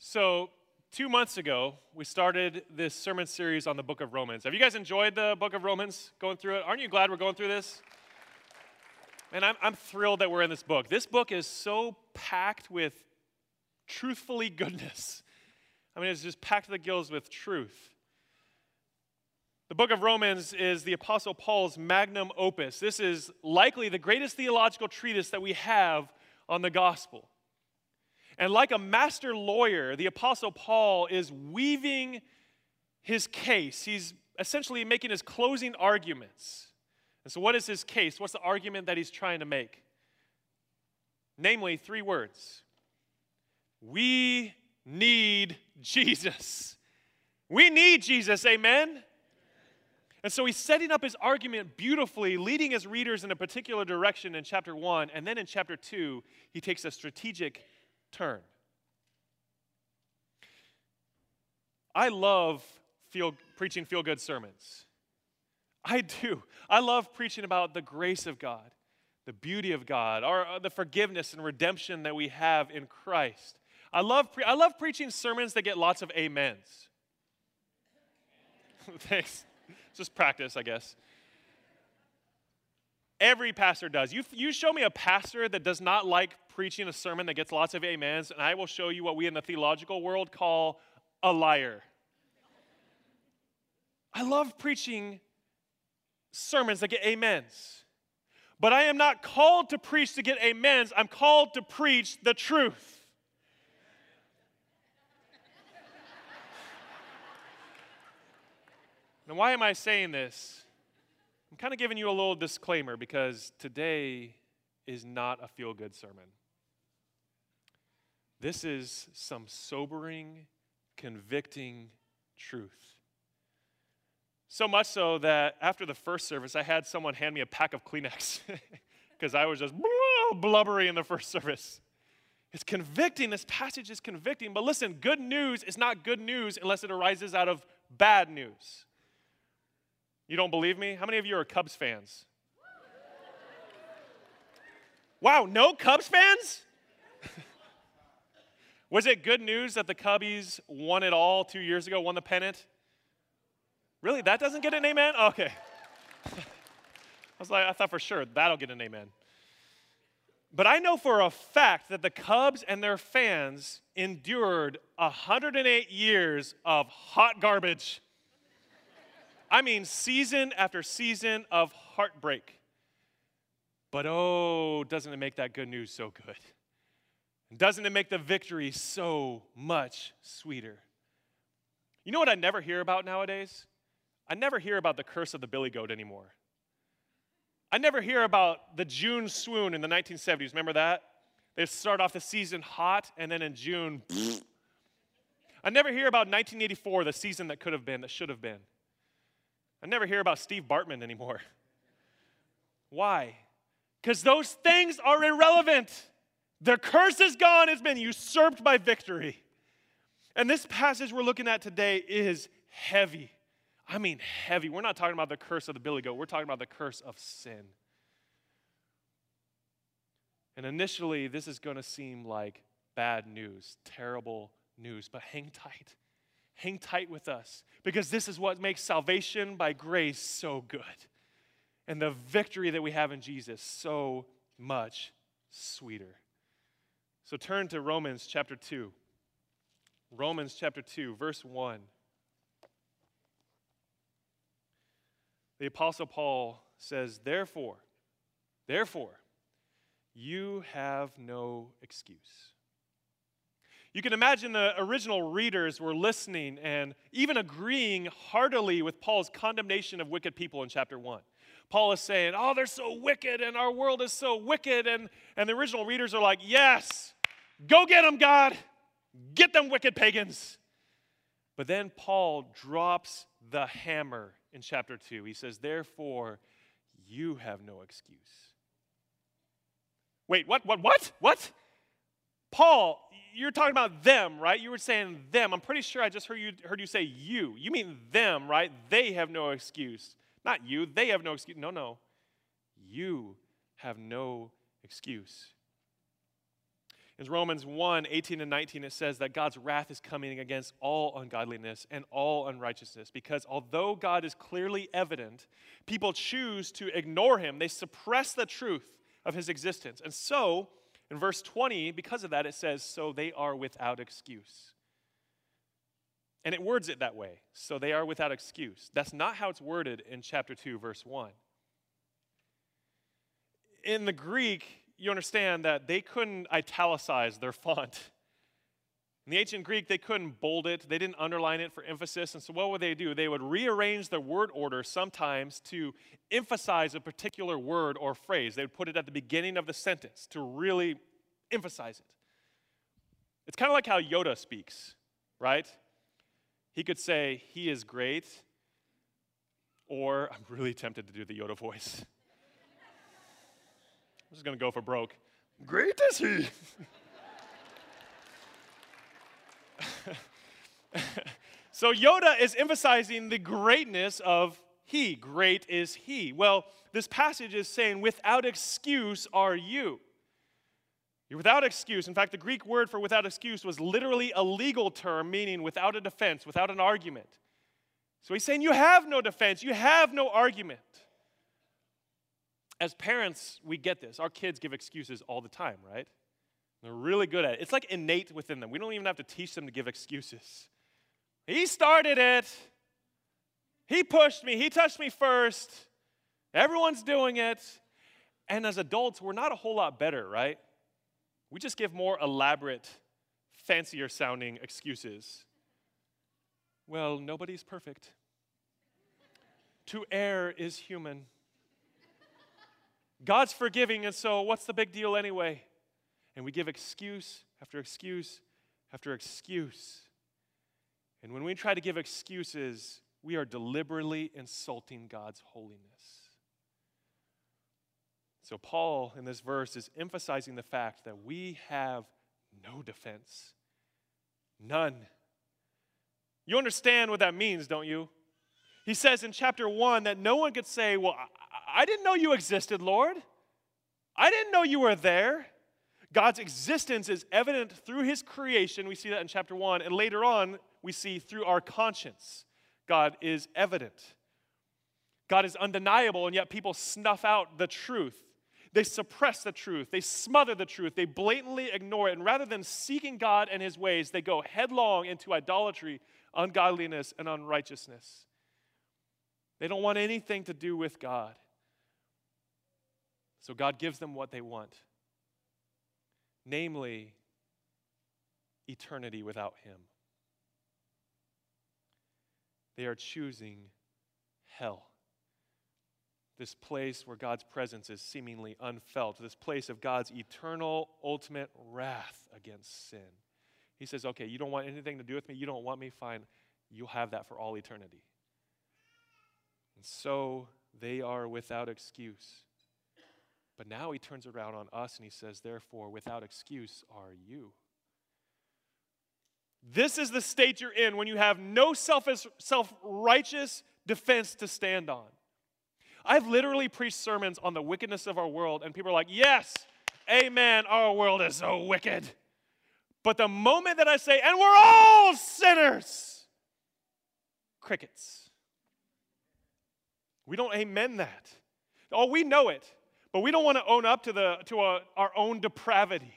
So, two months ago, we started this sermon series on the book of Romans. Have you guys enjoyed the book of Romans going through it? Aren't you glad we're going through this? And I'm, I'm thrilled that we're in this book. This book is so packed with truthfully goodness. I mean, it's just packed to the gills with truth. The book of Romans is the Apostle Paul's magnum opus. This is likely the greatest theological treatise that we have on the gospel. And like a master lawyer, the Apostle Paul is weaving his case. He's essentially making his closing arguments. And so, what is his case? What's the argument that he's trying to make? Namely, three words We need Jesus. We need Jesus, amen? And so he's setting up his argument beautifully, leading his readers in a particular direction in chapter one. And then in chapter two, he takes a strategic turn. I love feel, preaching feel good sermons. I do. I love preaching about the grace of God, the beauty of God, or uh, the forgiveness and redemption that we have in Christ. I love, pre- I love preaching sermons that get lots of amens. Thanks. Just practice, I guess. Every pastor does. You, you show me a pastor that does not like preaching a sermon that gets lots of amens, and I will show you what we in the theological world call a liar. I love preaching sermons that get amens. But I am not called to preach to get amens. I'm called to preach the truth. Now, why am I saying this? I'm kind of giving you a little disclaimer because today is not a feel good sermon. This is some sobering, convicting truth. So much so that after the first service, I had someone hand me a pack of Kleenex because I was just blubbery in the first service. It's convicting. This passage is convicting. But listen, good news is not good news unless it arises out of bad news. You don't believe me? How many of you are Cubs fans? Wow, no Cubs fans? Was it good news that the Cubbies won it all two years ago, won the pennant? Really? That doesn't get an amen? Okay. I was like, I thought for sure that'll get an amen. But I know for a fact that the Cubs and their fans endured 108 years of hot garbage. I mean, season after season of heartbreak. But oh, doesn't it make that good news so good? Doesn't it make the victory so much sweeter? You know what I never hear about nowadays? I never hear about the curse of the billy goat anymore. I never hear about the June swoon in the 1970s. Remember that? They start off the season hot, and then in June, I never hear about 1984, the season that could have been, that should have been. I never hear about Steve Bartman anymore. Why? Because those things are irrelevant. The curse is gone, it's been usurped by victory. And this passage we're looking at today is heavy. I mean, heavy. We're not talking about the curse of the billy goat, we're talking about the curse of sin. And initially, this is going to seem like bad news, terrible news, but hang tight hang tight with us because this is what makes salvation by grace so good. And the victory that we have in Jesus so much sweeter. So turn to Romans chapter 2. Romans chapter 2, verse 1. The Apostle Paul says, Therefore, therefore, you have no excuse. You can imagine the original readers were listening and even agreeing heartily with Paul's condemnation of wicked people in chapter 1. Paul is saying, Oh, they're so wicked, and our world is so wicked. And, and the original readers are like, Yes, go get them, God. Get them, wicked pagans. But then Paul drops the hammer in chapter 2. He says, Therefore, you have no excuse. Wait, what, what, what, what? Paul, you're talking about them, right? You were saying them. I'm pretty sure I just heard you, heard you say you. You mean them, right? They have no excuse. Not you. They have no excuse. No, no. You have no excuse. In Romans 1 18 and 19, it says that God's wrath is coming against all ungodliness and all unrighteousness because although God is clearly evident, people choose to ignore him. They suppress the truth of his existence. And so, in verse 20, because of that, it says, So they are without excuse. And it words it that way. So they are without excuse. That's not how it's worded in chapter 2, verse 1. In the Greek, you understand that they couldn't italicize their font. In the ancient Greek, they couldn't bold it, they didn't underline it for emphasis. And so, what would they do? They would rearrange the word order sometimes to emphasize a particular word or phrase. They would put it at the beginning of the sentence to really emphasize it. It's kind of like how Yoda speaks, right? He could say, He is great, or I'm really tempted to do the Yoda voice. I'm just going to go for broke. Great is he. so Yoda is emphasizing the greatness of he. Great is he. Well, this passage is saying, without excuse are you. You're without excuse. In fact, the Greek word for without excuse was literally a legal term meaning without a defense, without an argument. So he's saying, You have no defense, you have no argument. As parents, we get this. Our kids give excuses all the time, right? They're really good at it. It's like innate within them. We don't even have to teach them to give excuses. He started it. He pushed me. He touched me first. Everyone's doing it. And as adults, we're not a whole lot better, right? We just give more elaborate, fancier sounding excuses. Well, nobody's perfect. to err is human. God's forgiving, and so what's the big deal anyway? And we give excuse after excuse after excuse. And when we try to give excuses, we are deliberately insulting God's holiness. So, Paul in this verse is emphasizing the fact that we have no defense. None. You understand what that means, don't you? He says in chapter 1 that no one could say, Well, I didn't know you existed, Lord. I didn't know you were there. God's existence is evident through his creation. We see that in chapter 1. And later on, we see through our conscience, God is evident. God is undeniable, and yet people snuff out the truth. They suppress the truth. They smother the truth. They blatantly ignore it. And rather than seeking God and his ways, they go headlong into idolatry, ungodliness, and unrighteousness. They don't want anything to do with God. So God gives them what they want namely, eternity without Him. They are choosing hell. This place where God's presence is seemingly unfelt, this place of God's eternal, ultimate wrath against sin. He says, Okay, you don't want anything to do with me, you don't want me, fine. You'll have that for all eternity. And so they are without excuse. But now he turns around on us and he says, Therefore, without excuse are you. This is the state you're in when you have no self righteous defense to stand on. I've literally preached sermons on the wickedness of our world, and people are like, Yes, amen, our world is so wicked. But the moment that I say, And we're all sinners, crickets. We don't amen that. Oh, we know it. But we don't want to own up to, the, to a, our own depravity.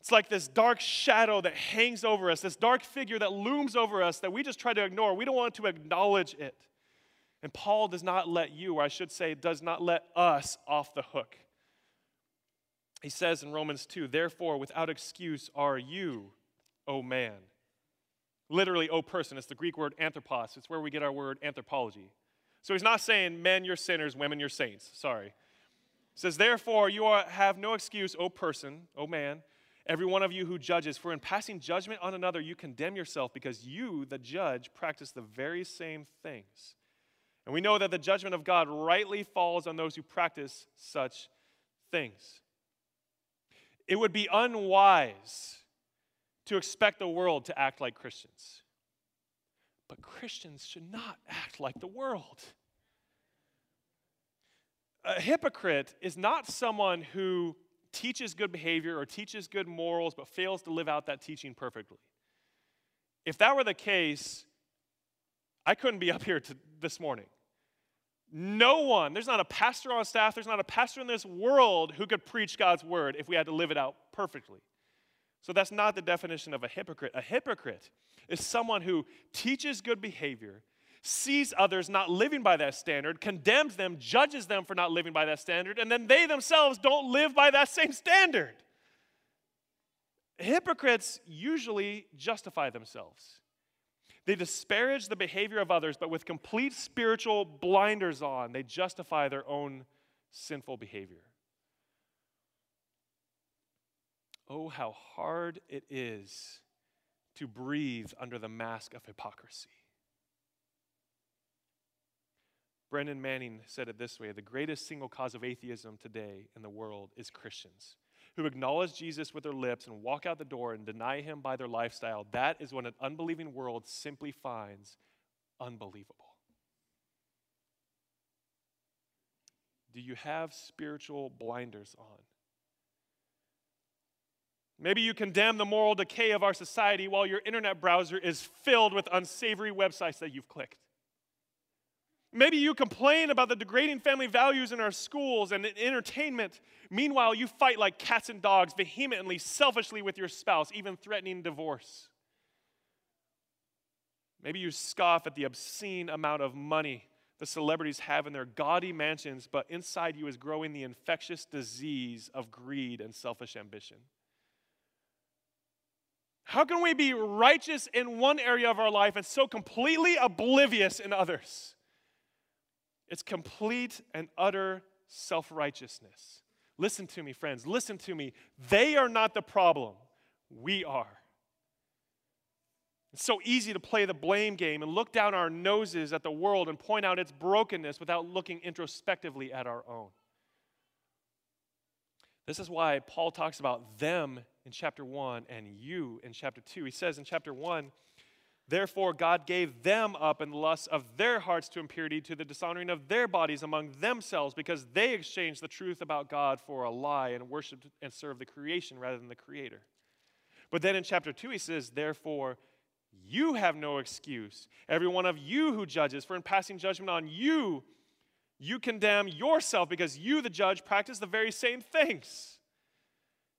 It's like this dark shadow that hangs over us, this dark figure that looms over us that we just try to ignore. We don't want to acknowledge it. And Paul does not let you, or I should say, does not let us off the hook. He says in Romans 2, therefore, without excuse are you, O man. Literally, O person. It's the Greek word anthropos. It's where we get our word anthropology. So he's not saying men, you're sinners, women, you're saints. Sorry. He says, Therefore, you are, have no excuse, O person, O man, every one of you who judges, for in passing judgment on another, you condemn yourself because you, the judge, practice the very same things. And we know that the judgment of God rightly falls on those who practice such things. It would be unwise to expect the world to act like Christians. But Christians should not act like the world. A hypocrite is not someone who teaches good behavior or teaches good morals but fails to live out that teaching perfectly. If that were the case, I couldn't be up here to, this morning. No one, there's not a pastor on staff, there's not a pastor in this world who could preach God's word if we had to live it out perfectly. So that's not the definition of a hypocrite. A hypocrite is someone who teaches good behavior, sees others not living by that standard, condemns them, judges them for not living by that standard, and then they themselves don't live by that same standard. Hypocrites usually justify themselves. They disparage the behavior of others, but with complete spiritual blinders on, they justify their own sinful behavior. Oh, how hard it is to breathe under the mask of hypocrisy. Brennan Manning said it this way The greatest single cause of atheism today in the world is Christians who acknowledge Jesus with their lips and walk out the door and deny him by their lifestyle. That is what an unbelieving world simply finds unbelievable. Do you have spiritual blinders on? Maybe you condemn the moral decay of our society while your internet browser is filled with unsavory websites that you've clicked. Maybe you complain about the degrading family values in our schools and in entertainment. Meanwhile, you fight like cats and dogs, vehemently, selfishly with your spouse, even threatening divorce. Maybe you scoff at the obscene amount of money the celebrities have in their gaudy mansions, but inside you is growing the infectious disease of greed and selfish ambition. How can we be righteous in one area of our life and so completely oblivious in others? It's complete and utter self righteousness. Listen to me, friends. Listen to me. They are not the problem, we are. It's so easy to play the blame game and look down our noses at the world and point out its brokenness without looking introspectively at our own. This is why Paul talks about them in chapter 1 and you in chapter 2. He says in chapter 1, Therefore, God gave them up in the lust of their hearts to impurity, to the dishonoring of their bodies among themselves, because they exchanged the truth about God for a lie and worshiped and served the creation rather than the Creator. But then in chapter 2, he says, Therefore, you have no excuse. Every one of you who judges, for in passing judgment on you, you condemn yourself because you, the judge, practice the very same things.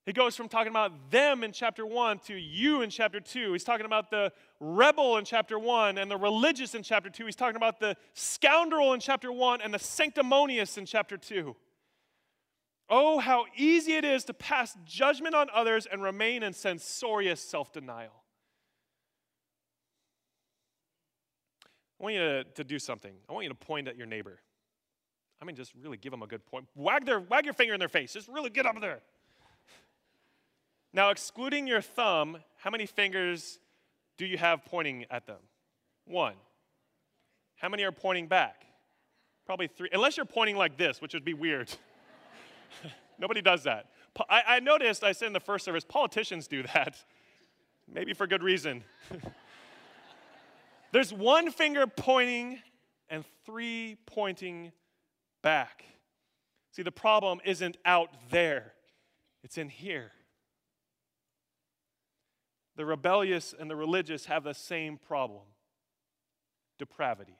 He goes from talking about them in chapter 1 to you in chapter 2. He's talking about the rebel in chapter 1 and the religious in chapter 2. He's talking about the scoundrel in chapter 1 and the sanctimonious in chapter 2. Oh, how easy it is to pass judgment on others and remain in censorious self denial. I want you to, to do something. I want you to point at your neighbor. I mean, just really give them a good point. Wag, their, wag your finger in their face. Just really get up there. Now, excluding your thumb, how many fingers do you have pointing at them? One. How many are pointing back? Probably three, unless you're pointing like this, which would be weird. Nobody does that. I, I, noticed, I said in the first service, politicians do that. Maybe for good reason. There's one finger pointing and three pointing back. See, the problem isn't out there, it's in here. The rebellious and the religious have the same problem depravity.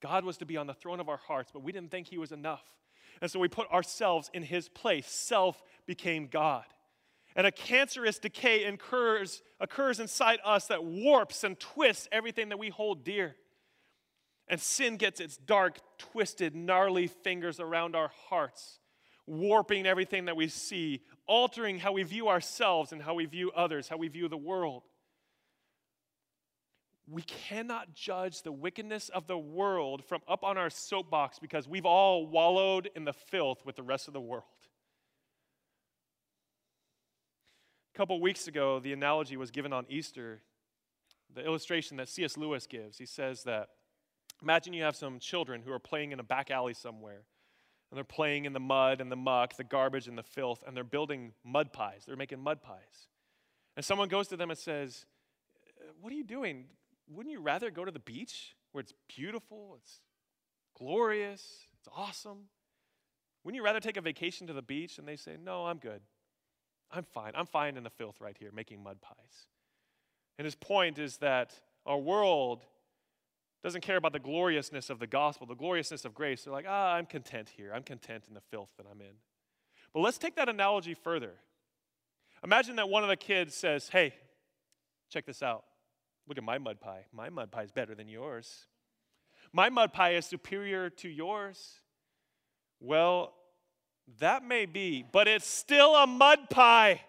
God was to be on the throne of our hearts, but we didn't think He was enough. And so we put ourselves in His place. Self became God. And a cancerous decay occurs, occurs inside us that warps and twists everything that we hold dear. And sin gets its dark, twisted, gnarly fingers around our hearts warping everything that we see, altering how we view ourselves and how we view others, how we view the world. We cannot judge the wickedness of the world from up on our soapbox because we've all wallowed in the filth with the rest of the world. A couple weeks ago, the analogy was given on Easter, the illustration that C.S. Lewis gives. He says that imagine you have some children who are playing in a back alley somewhere and they're playing in the mud and the muck, the garbage and the filth, and they're building mud pies. They're making mud pies. And someone goes to them and says, What are you doing? Wouldn't you rather go to the beach where it's beautiful, it's glorious, it's awesome? Wouldn't you rather take a vacation to the beach? And they say, No, I'm good. I'm fine. I'm fine in the filth right here, making mud pies. And his point is that our world doesn't care about the gloriousness of the gospel, the gloriousness of grace. They're like, ah, I'm content here. I'm content in the filth that I'm in. But let's take that analogy further. Imagine that one of the kids says, Hey, check this out. Look at my mud pie. My mud pie is better than yours. My mud pie is superior to yours. Well, that may be, but it's still a mud pie.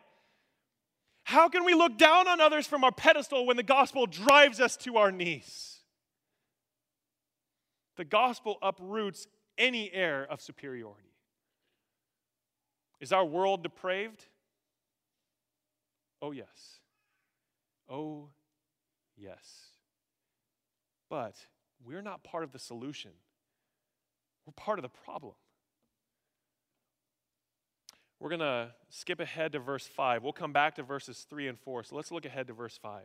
How can we look down on others from our pedestal when the gospel drives us to our knees? The gospel uproots any air of superiority. Is our world depraved? Oh, yes. Oh, yes. But we're not part of the solution, we're part of the problem. We're going to skip ahead to verse 5. We'll come back to verses 3 and 4. So let's look ahead to verse 5.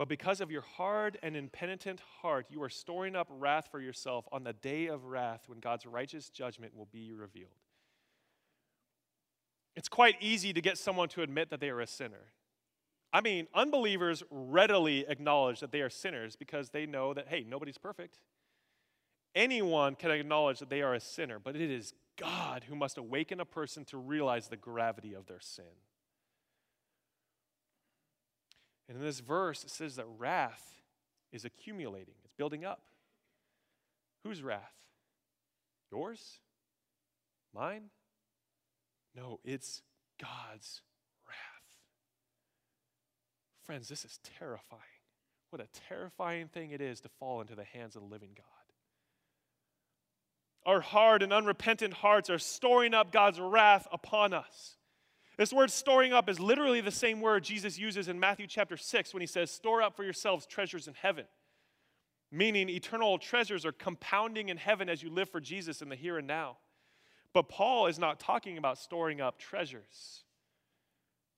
But because of your hard and impenitent heart, you are storing up wrath for yourself on the day of wrath when God's righteous judgment will be revealed. It's quite easy to get someone to admit that they are a sinner. I mean, unbelievers readily acknowledge that they are sinners because they know that, hey, nobody's perfect. Anyone can acknowledge that they are a sinner, but it is God who must awaken a person to realize the gravity of their sin. And in this verse, it says that wrath is accumulating, it's building up. Whose wrath? Yours? Mine? No, it's God's wrath. Friends, this is terrifying. What a terrifying thing it is to fall into the hands of the living God. Our hard and unrepentant hearts are storing up God's wrath upon us. This word storing up is literally the same word Jesus uses in Matthew chapter 6 when he says, Store up for yourselves treasures in heaven. Meaning, eternal treasures are compounding in heaven as you live for Jesus in the here and now. But Paul is not talking about storing up treasures.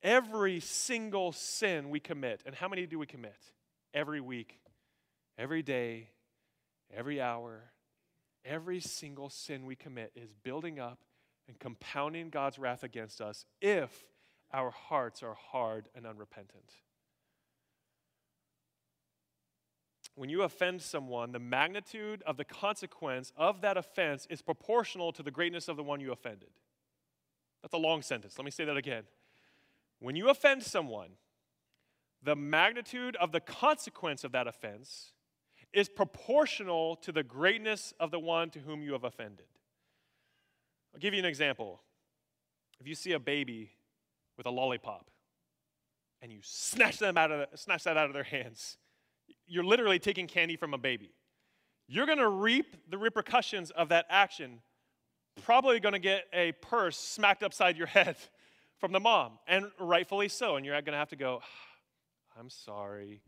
Every single sin we commit, and how many do we commit? Every week, every day, every hour, Every single sin we commit is building up and compounding God's wrath against us if our hearts are hard and unrepentant. When you offend someone, the magnitude of the consequence of that offense is proportional to the greatness of the one you offended. That's a long sentence. Let me say that again. When you offend someone, the magnitude of the consequence of that offense is proportional to the greatness of the one to whom you have offended. I'll give you an example. If you see a baby with a lollipop and you snatch, them out of snatch that out of their hands, you're literally taking candy from a baby. You're going to reap the repercussions of that action. Probably going to get a purse smacked upside your head from the mom, and rightfully so. And you're going to have to go, ah, I'm sorry.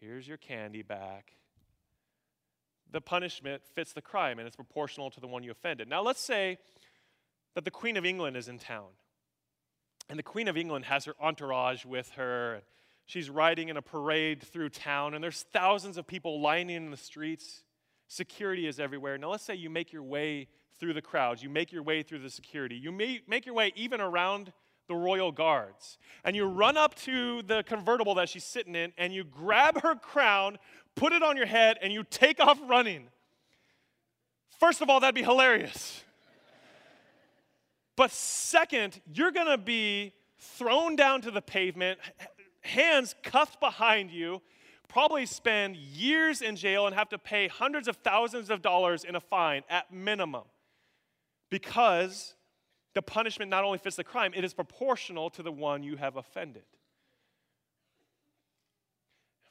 Here's your candy back the punishment fits the crime and it's proportional to the one you offended. Now, let's say that the Queen of England is in town, and the Queen of England has her entourage with her. She's riding in a parade through town, and there's thousands of people lining in the streets. Security is everywhere. Now, let's say you make your way through the crowds, you make your way through the security, you make your way even around the royal guards. And you run up to the convertible that she's sitting in and you grab her crown, put it on your head, and you take off running. First of all, that'd be hilarious. But second, you're gonna be thrown down to the pavement, hands cuffed behind you, probably spend years in jail and have to pay hundreds of thousands of dollars in a fine at minimum because the punishment not only fits the crime, it is proportional to the one you have offended.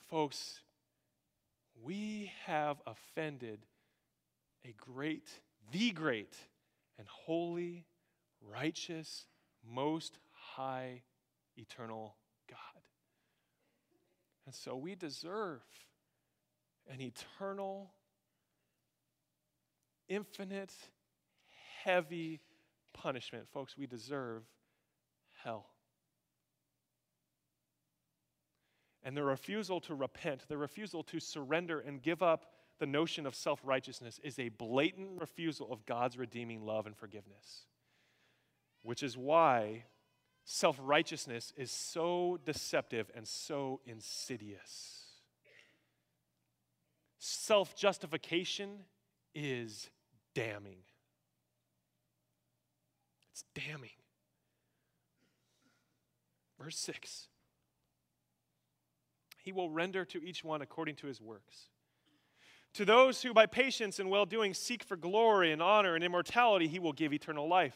Folks, we have offended a great, the great, and holy, righteous, most high, eternal God. And so we deserve an eternal, infinite, heavy punishment. Folks, we deserve hell. And the refusal to repent, the refusal to surrender and give up the notion of self righteousness is a blatant refusal of God's redeeming love and forgiveness, which is why self righteousness is so deceptive and so insidious. Self justification is damning. It's damning. Verse 6 He will render to each one according to his works. To those who by patience and well doing seek for glory and honor and immortality, he will give eternal life.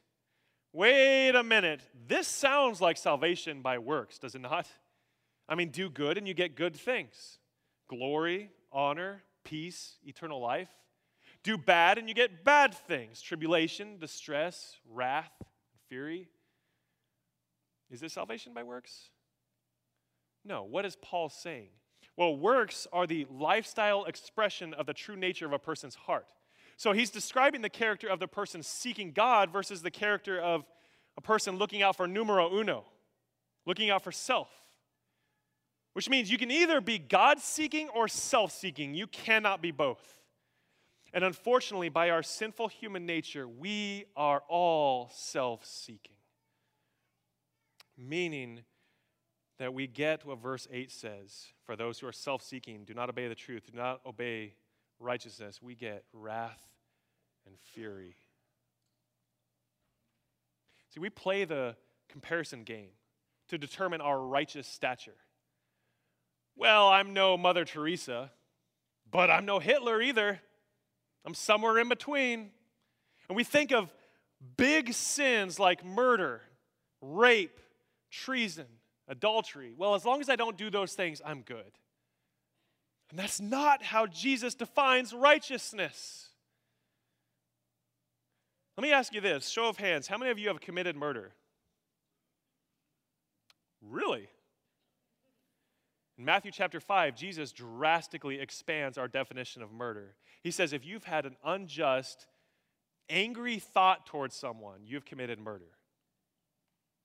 Wait a minute. This sounds like salvation by works, does it not? I mean, do good and you get good things glory, honor, peace, eternal life. Do bad and you get bad things tribulation, distress, wrath, fury. Is this salvation by works? No. What is Paul saying? Well, works are the lifestyle expression of the true nature of a person's heart. So he's describing the character of the person seeking God versus the character of a person looking out for numero uno, looking out for self. Which means you can either be God seeking or self seeking. You cannot be both. And unfortunately, by our sinful human nature, we are all self seeking. Meaning that we get what verse 8 says for those who are self seeking, do not obey the truth, do not obey righteousness, we get wrath and fury. See, we play the comparison game to determine our righteous stature. Well, I'm no Mother Teresa, but I'm no Hitler either. I'm somewhere in between. And we think of big sins like murder, rape, treason, adultery. Well, as long as I don't do those things, I'm good. And that's not how Jesus defines righteousness. Let me ask you this show of hands, how many of you have committed murder? Really? In Matthew chapter 5, Jesus drastically expands our definition of murder. He says, if you've had an unjust, angry thought towards someone, you've committed murder.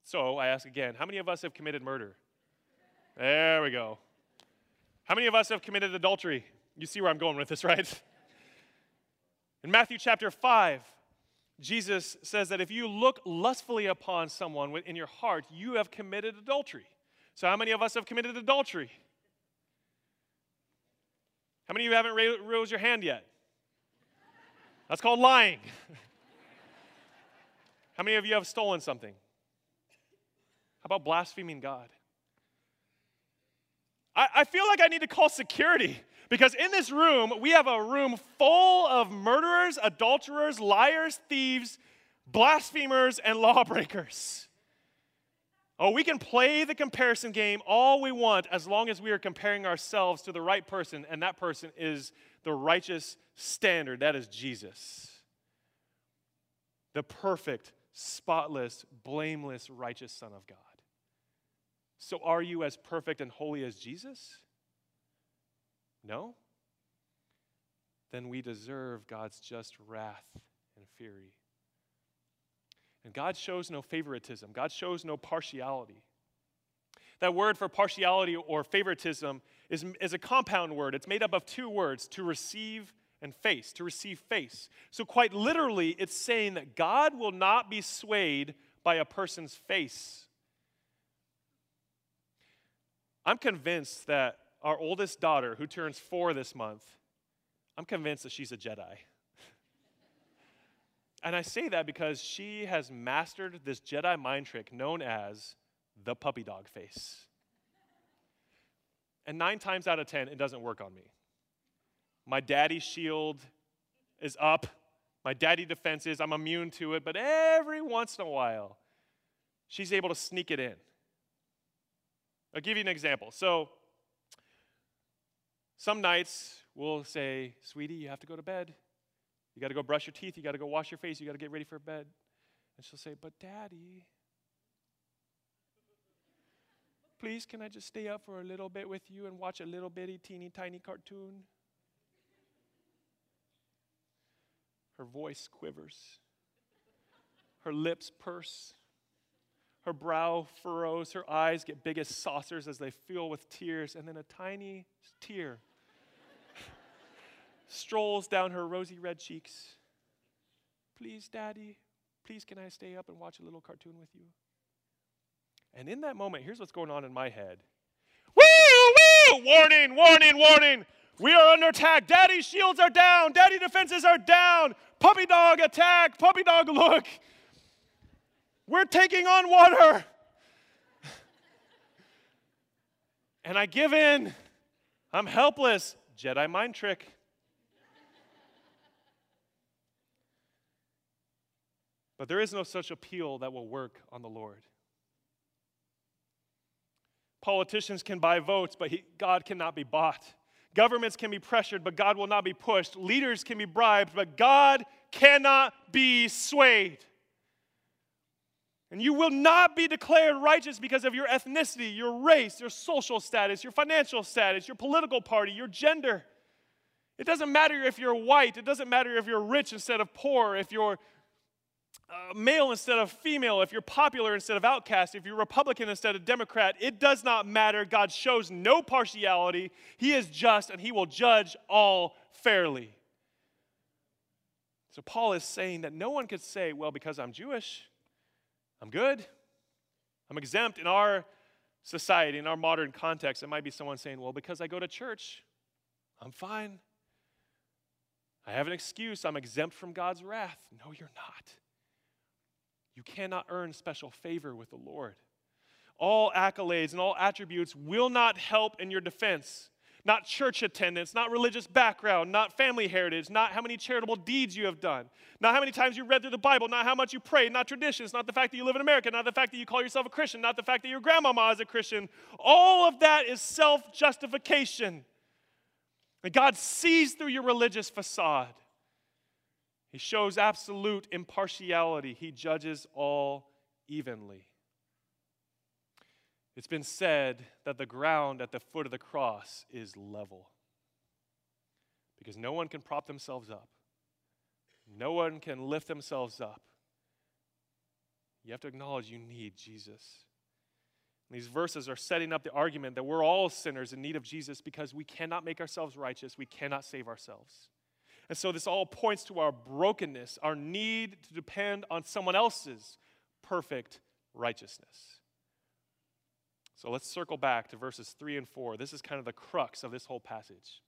So I ask again, how many of us have committed murder? There we go. How many of us have committed adultery? You see where I'm going with this, right? In Matthew chapter 5, Jesus says that if you look lustfully upon someone in your heart, you have committed adultery. So, how many of us have committed adultery? How many of you haven't raised your hand yet? That's called lying. How many of you have stolen something? How about blaspheming God? I, I feel like I need to call security because in this room, we have a room full of murderers, adulterers, liars, thieves, blasphemers, and lawbreakers. Oh, we can play the comparison game all we want as long as we are comparing ourselves to the right person, and that person is the righteous standard. That is Jesus. The perfect, spotless, blameless, righteous Son of God. So, are you as perfect and holy as Jesus? No? Then we deserve God's just wrath and fury. And God shows no favoritism, God shows no partiality. That word for partiality or favoritism is, is a compound word. It's made up of two words to receive and face, to receive face. So, quite literally, it's saying that God will not be swayed by a person's face. I'm convinced that our oldest daughter, who turns four this month, I'm convinced that she's a Jedi. And I say that because she has mastered this Jedi mind trick known as the puppy dog face. And nine times out of ten, it doesn't work on me. My daddy shield is up, my daddy defenses, I'm immune to it, but every once in a while, she's able to sneak it in. I'll give you an example. So, some nights we'll say, Sweetie, you have to go to bed. You got to go brush your teeth. You got to go wash your face. You got to get ready for bed. And she'll say, But daddy, please, can I just stay up for a little bit with you and watch a little bitty, teeny, tiny cartoon? Her voice quivers, her lips purse, her brow furrows, her eyes get big as saucers as they fill with tears, and then a tiny tear strolls down her rosy red cheeks. Please, Daddy, please, can I stay up and watch a little cartoon with you? And in that moment, here's what's going on in my head. Woo, woo! Warning, warning, warning. We are under attack. Daddy shields are down. Daddy defenses are down. Puppy dog attack. Puppy dog look. We're taking on water. and I give in. I'm helpless. Jedi mind trick. But there is no such appeal that will work on the Lord. Politicians can buy votes, but he, God cannot be bought. Governments can be pressured, but God will not be pushed. Leaders can be bribed, but God cannot be swayed. And you will not be declared righteous because of your ethnicity, your race, your social status, your financial status, your political party, your gender. It doesn't matter if you're white. It doesn't matter if you're rich instead of poor, if you're uh, male instead of female, if you're popular instead of outcast, if you're Republican instead of Democrat, it does not matter. God shows no partiality. He is just and He will judge all fairly. So Paul is saying that no one could say, well, because I'm Jewish, I'm good. I'm exempt in our society, in our modern context. It might be someone saying, well, because I go to church, I'm fine. I have an excuse. I'm exempt from God's wrath. No, you're not. You cannot earn special favor with the Lord. All accolades and all attributes will not help in your defense. Not church attendance, not religious background, not family heritage, not how many charitable deeds you have done, not how many times you read through the Bible, not how much you pray, not traditions, not the fact that you live in America, not the fact that you call yourself a Christian, not the fact that your grandmama is a Christian. All of that is self justification. And God sees through your religious facade. He shows absolute impartiality. He judges all evenly. It's been said that the ground at the foot of the cross is level because no one can prop themselves up, no one can lift themselves up. You have to acknowledge you need Jesus. These verses are setting up the argument that we're all sinners in need of Jesus because we cannot make ourselves righteous, we cannot save ourselves. And so this all points to our brokenness, our need to depend on someone else's perfect righteousness. So let's circle back to verses 3 and 4. This is kind of the crux of this whole passage.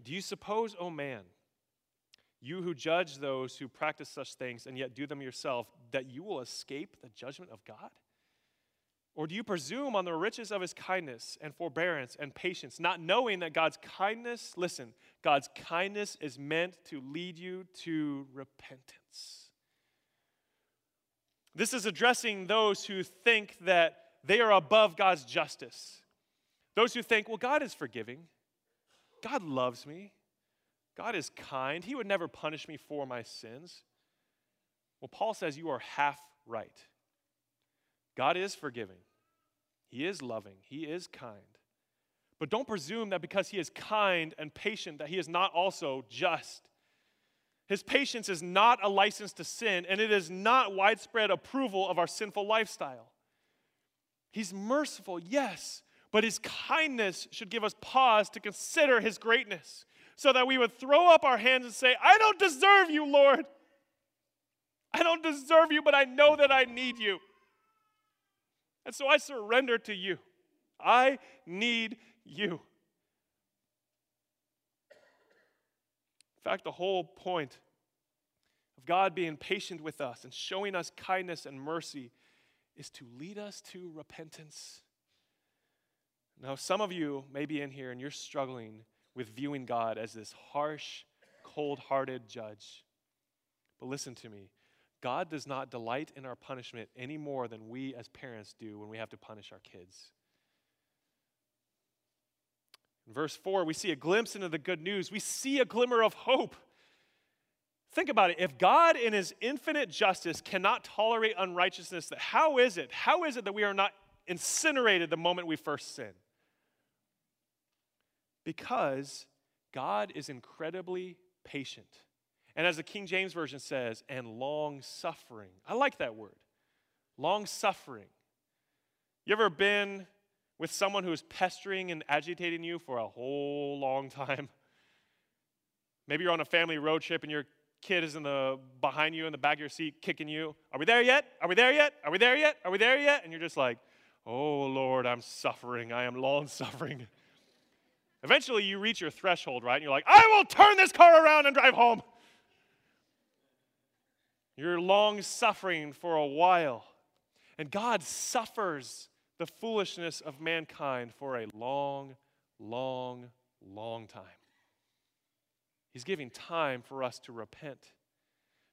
Do you suppose, O oh man, you who judge those who practice such things and yet do them yourself, that you will escape the judgment of God? Or do you presume on the riches of his kindness and forbearance and patience, not knowing that God's kindness, listen, God's kindness is meant to lead you to repentance? This is addressing those who think that they are above God's justice. Those who think, well, God is forgiving, God loves me, God is kind, He would never punish me for my sins. Well, Paul says you are half right. God is forgiving. He is loving, He is kind. But don't presume that because He is kind and patient, that He is not also just. His patience is not a license to sin, and it is not widespread approval of our sinful lifestyle. He's merciful, yes, but His kindness should give us pause to consider His greatness so that we would throw up our hands and say, I don't deserve you, Lord. I don't deserve you, but I know that I need you. And so I surrender to you. I need you. In fact, the whole point of God being patient with us and showing us kindness and mercy is to lead us to repentance. Now, some of you may be in here and you're struggling with viewing God as this harsh, cold hearted judge. But listen to me God does not delight in our punishment any more than we as parents do when we have to punish our kids. In verse 4, we see a glimpse into the good news. We see a glimmer of hope. Think about it. If God, in his infinite justice, cannot tolerate unrighteousness, how is it? How is it that we are not incinerated the moment we first sin? Because God is incredibly patient. And as the King James Version says, and long suffering. I like that word. Long suffering. You ever been with someone who is pestering and agitating you for a whole long time? Maybe you're on a family road trip and your kid is in the behind you in the back of your seat kicking you. Are we there yet? Are we there yet? Are we there yet? Are we there yet? And you're just like, "Oh Lord, I'm suffering. I am long suffering." Eventually you reach your threshold, right? And you're like, "I will turn this car around and drive home." You're long suffering for a while. And God suffers the foolishness of mankind for a long, long, long time. He's giving time for us to repent.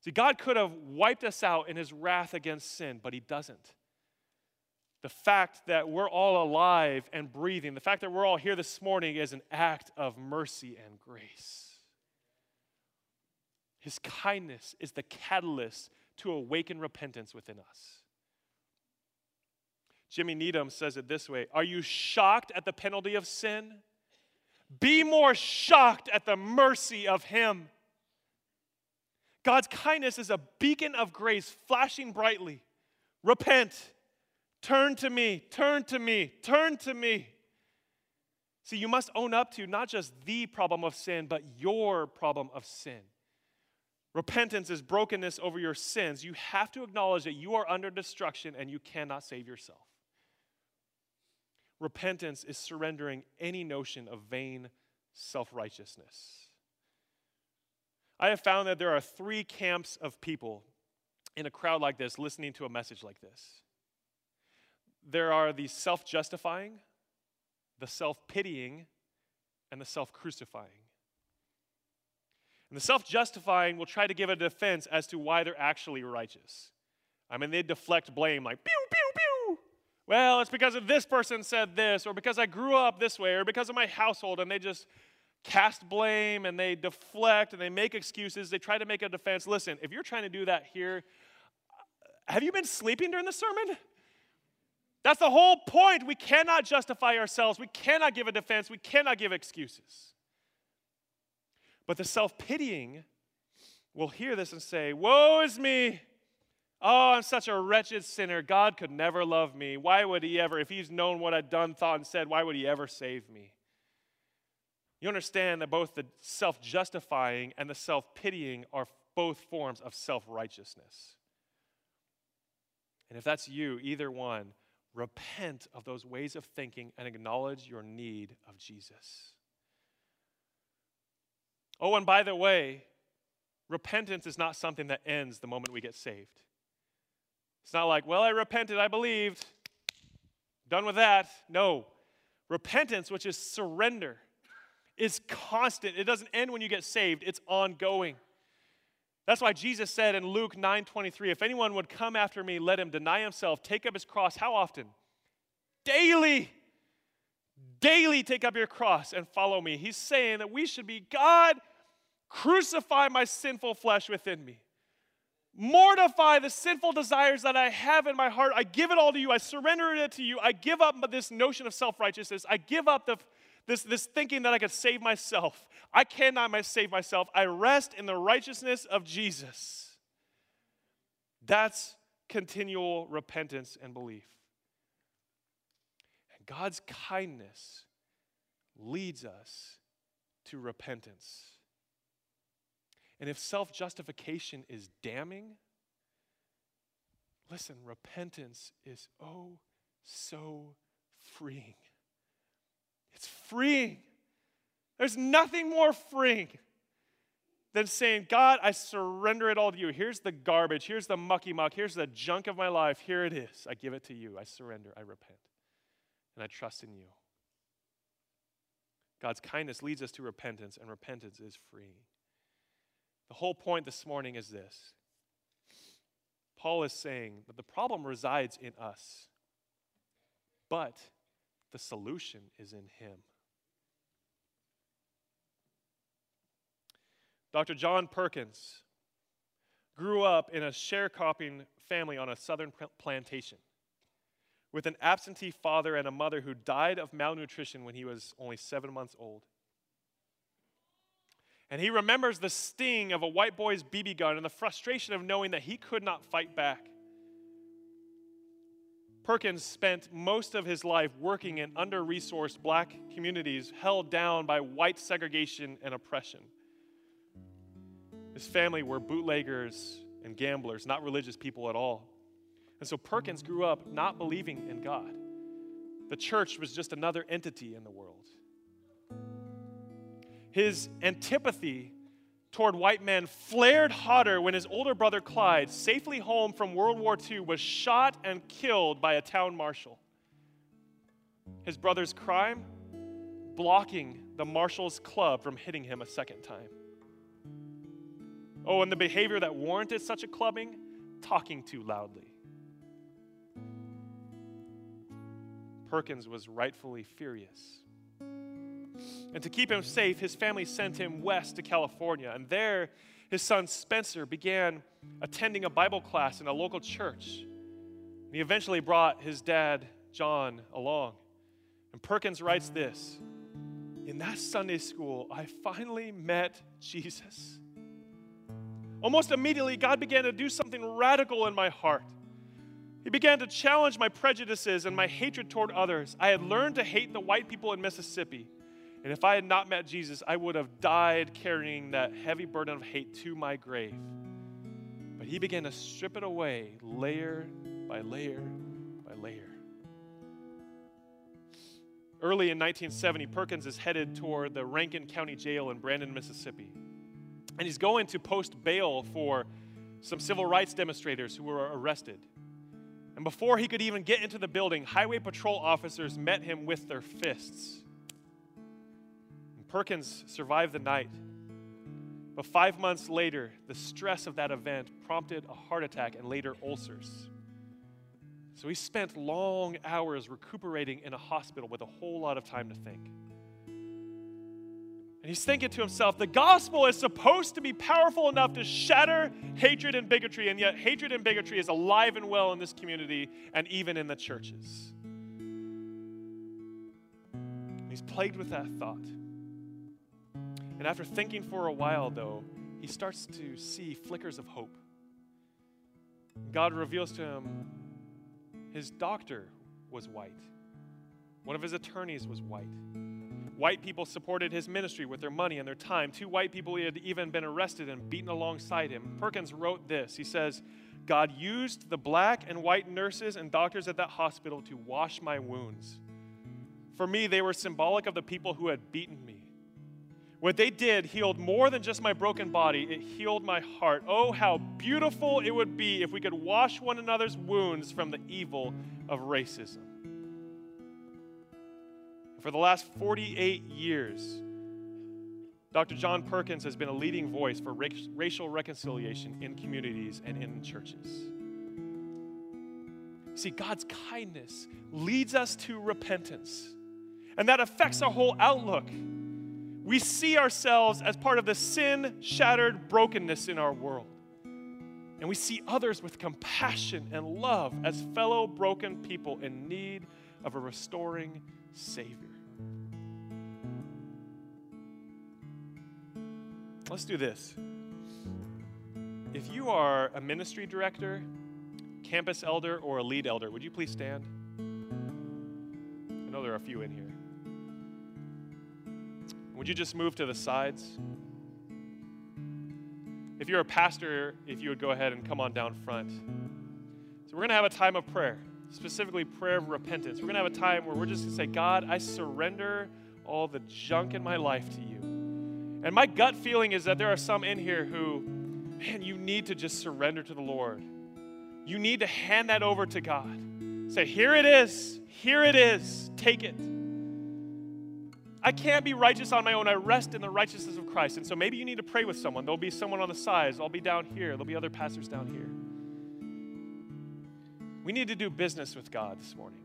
See, God could have wiped us out in his wrath against sin, but he doesn't. The fact that we're all alive and breathing, the fact that we're all here this morning is an act of mercy and grace. His kindness is the catalyst to awaken repentance within us. Jimmy Needham says it this way Are you shocked at the penalty of sin? Be more shocked at the mercy of Him. God's kindness is a beacon of grace flashing brightly. Repent. Turn to me. Turn to me. Turn to me. See, you must own up to not just the problem of sin, but your problem of sin. Repentance is brokenness over your sins. You have to acknowledge that you are under destruction and you cannot save yourself. Repentance is surrendering any notion of vain self righteousness. I have found that there are three camps of people in a crowd like this listening to a message like this. There are the self justifying, the self pitying, and the self crucifying. And the self justifying will try to give a defense as to why they're actually righteous. I mean, they deflect blame like, pew. Well, it's because of this person said this, or because I grew up this way, or because of my household, and they just cast blame and they deflect and they make excuses. They try to make a defense. Listen, if you're trying to do that here, have you been sleeping during the sermon? That's the whole point. We cannot justify ourselves. We cannot give a defense. We cannot give excuses. But the self pitying will hear this and say, Woe is me! Oh, I'm such a wretched sinner. God could never love me. Why would He ever, if He's known what I'd done, thought, and said, why would He ever save me? You understand that both the self justifying and the self pitying are both forms of self righteousness. And if that's you, either one, repent of those ways of thinking and acknowledge your need of Jesus. Oh, and by the way, repentance is not something that ends the moment we get saved. It's not like, well, I repented, I believed, done with that. No. Repentance, which is surrender, is constant. It doesn't end when you get saved, it's ongoing. That's why Jesus said in Luke 9:23, if anyone would come after me, let him deny himself, take up his cross. How often? Daily. Daily take up your cross and follow me. He's saying that we should be God, crucify my sinful flesh within me. Mortify the sinful desires that I have in my heart. I give it all to you. I surrender it to you. I give up this notion of self righteousness. I give up the, this, this thinking that I could save myself. I cannot save myself. I rest in the righteousness of Jesus. That's continual repentance and belief. And God's kindness leads us to repentance. And if self justification is damning, listen, repentance is oh so freeing. It's freeing. There's nothing more freeing than saying, God, I surrender it all to you. Here's the garbage. Here's the mucky muck. Here's the junk of my life. Here it is. I give it to you. I surrender. I repent and I trust in you. God's kindness leads us to repentance, and repentance is free. The whole point this morning is this Paul is saying that the problem resides in us, but the solution is in him. Dr. John Perkins grew up in a sharecropping family on a southern plantation with an absentee father and a mother who died of malnutrition when he was only seven months old. And he remembers the sting of a white boy's BB gun and the frustration of knowing that he could not fight back. Perkins spent most of his life working in under resourced black communities held down by white segregation and oppression. His family were bootleggers and gamblers, not religious people at all. And so Perkins grew up not believing in God. The church was just another entity in the world. His antipathy toward white men flared hotter when his older brother Clyde, safely home from World War II, was shot and killed by a town marshal. His brother's crime? Blocking the marshal's club from hitting him a second time. Oh, and the behavior that warranted such a clubbing? Talking too loudly. Perkins was rightfully furious. And to keep him safe, his family sent him west to California. And there, his son Spencer began attending a Bible class in a local church. And he eventually brought his dad, John, along. And Perkins writes this In that Sunday school, I finally met Jesus. Almost immediately, God began to do something radical in my heart. He began to challenge my prejudices and my hatred toward others. I had learned to hate the white people in Mississippi. And if I had not met Jesus, I would have died carrying that heavy burden of hate to my grave. But he began to strip it away layer by layer by layer. Early in 1970, Perkins is headed toward the Rankin County Jail in Brandon, Mississippi. And he's going to post bail for some civil rights demonstrators who were arrested. And before he could even get into the building, highway patrol officers met him with their fists. Perkins survived the night. But five months later, the stress of that event prompted a heart attack and later ulcers. So he spent long hours recuperating in a hospital with a whole lot of time to think. And he's thinking to himself, the gospel is supposed to be powerful enough to shatter hatred and bigotry, and yet hatred and bigotry is alive and well in this community and even in the churches. He's plagued with that thought. And after thinking for a while, though, he starts to see flickers of hope. God reveals to him his doctor was white, one of his attorneys was white. White people supported his ministry with their money and their time. Two white people had even been arrested and beaten alongside him. Perkins wrote this He says, God used the black and white nurses and doctors at that hospital to wash my wounds. For me, they were symbolic of the people who had beaten me. What they did healed more than just my broken body, it healed my heart. Oh, how beautiful it would be if we could wash one another's wounds from the evil of racism. For the last 48 years, Dr. John Perkins has been a leading voice for racial reconciliation in communities and in churches. See, God's kindness leads us to repentance, and that affects our whole outlook. We see ourselves as part of the sin shattered brokenness in our world. And we see others with compassion and love as fellow broken people in need of a restoring Savior. Let's do this. If you are a ministry director, campus elder, or a lead elder, would you please stand? I know there are a few in here. Would you just move to the sides? If you're a pastor, if you would go ahead and come on down front. So, we're going to have a time of prayer, specifically prayer of repentance. We're going to have a time where we're just going to say, God, I surrender all the junk in my life to you. And my gut feeling is that there are some in here who, man, you need to just surrender to the Lord. You need to hand that over to God. Say, here it is, here it is, take it. I can't be righteous on my own. I rest in the righteousness of Christ. And so maybe you need to pray with someone. There'll be someone on the sides. I'll be down here. There'll be other pastors down here. We need to do business with God this morning.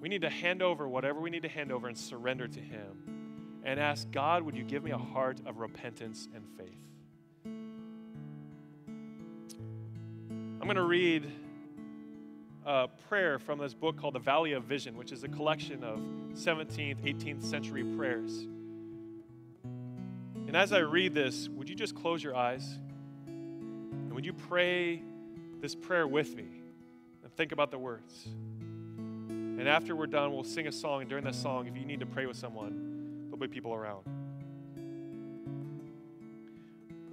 We need to hand over whatever we need to hand over and surrender to Him and ask God, would you give me a heart of repentance and faith? I'm going to read a prayer from this book called The Valley of Vision, which is a collection of 17th, 18th century prayers. And as I read this, would you just close your eyes? And would you pray this prayer with me and think about the words? And after we're done, we'll sing a song. And during that song, if you need to pray with someone, there'll be people around.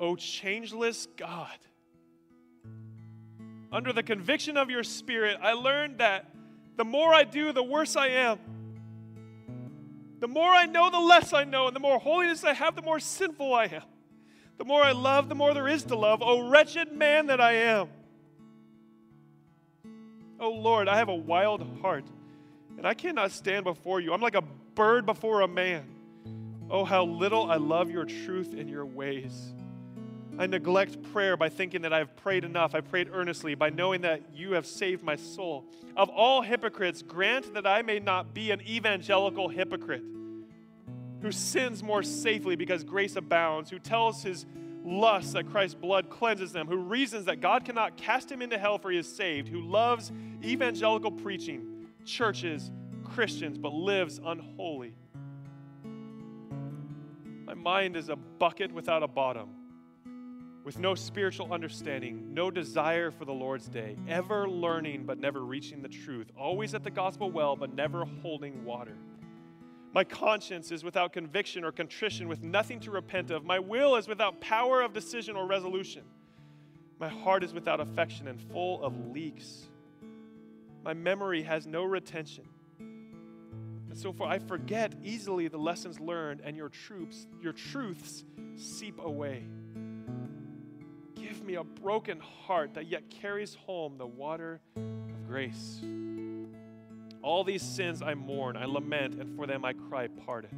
Oh, changeless God, under the conviction of your spirit, I learned that the more I do, the worse I am. The more I know, the less I know. And the more holiness I have, the more sinful I am. The more I love, the more there is to love. Oh, wretched man that I am. Oh, Lord, I have a wild heart, and I cannot stand before you. I'm like a bird before a man. Oh, how little I love your truth and your ways. I neglect prayer by thinking that I've prayed enough. I prayed earnestly by knowing that you have saved my soul. Of all hypocrites, grant that I may not be an evangelical hypocrite who sins more safely because grace abounds, who tells his lusts that Christ's blood cleanses them, who reasons that God cannot cast him into hell for he is saved, who loves evangelical preaching, churches, Christians, but lives unholy. My mind is a bucket without a bottom with no spiritual understanding, no desire for the Lord's day, ever learning but never reaching the truth, always at the gospel well but never holding water. My conscience is without conviction or contrition, with nothing to repent of. My will is without power of decision or resolution. My heart is without affection and full of leaks. My memory has no retention. And so far I forget easily the lessons learned, and your troops, your truths seep away me a broken heart that yet carries home the water of grace. All these sins I mourn, I lament, and for them I cry pardon.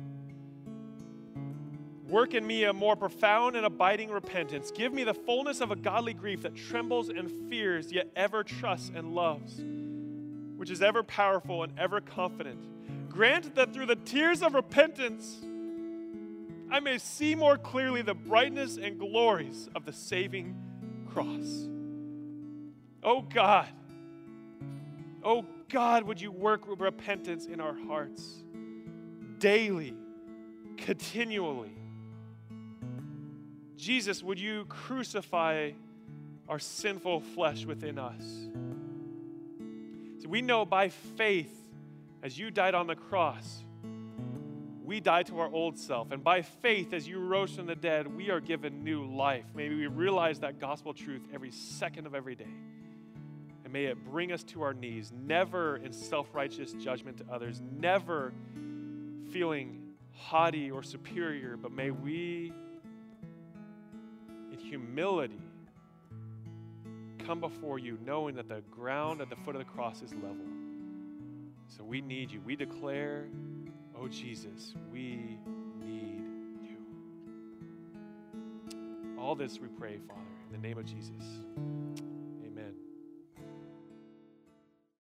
Work in me a more profound and abiding repentance. Give me the fullness of a godly grief that trembles and fears, yet ever trusts and loves, which is ever powerful and ever confident. Grant that through the tears of repentance, I may see more clearly the brightness and glories of the saving cross. Oh God, oh God, would you work repentance in our hearts daily, continually? Jesus, would you crucify our sinful flesh within us? So we know by faith, as you died on the cross, we die to our old self. And by faith, as you rose from the dead, we are given new life. May we realize that gospel truth every second of every day. And may it bring us to our knees, never in self righteous judgment to others, never feeling haughty or superior, but may we, in humility, come before you knowing that the ground at the foot of the cross is level. So we need you. We declare Oh, Jesus, we need you. All this we pray, Father, in the name of Jesus.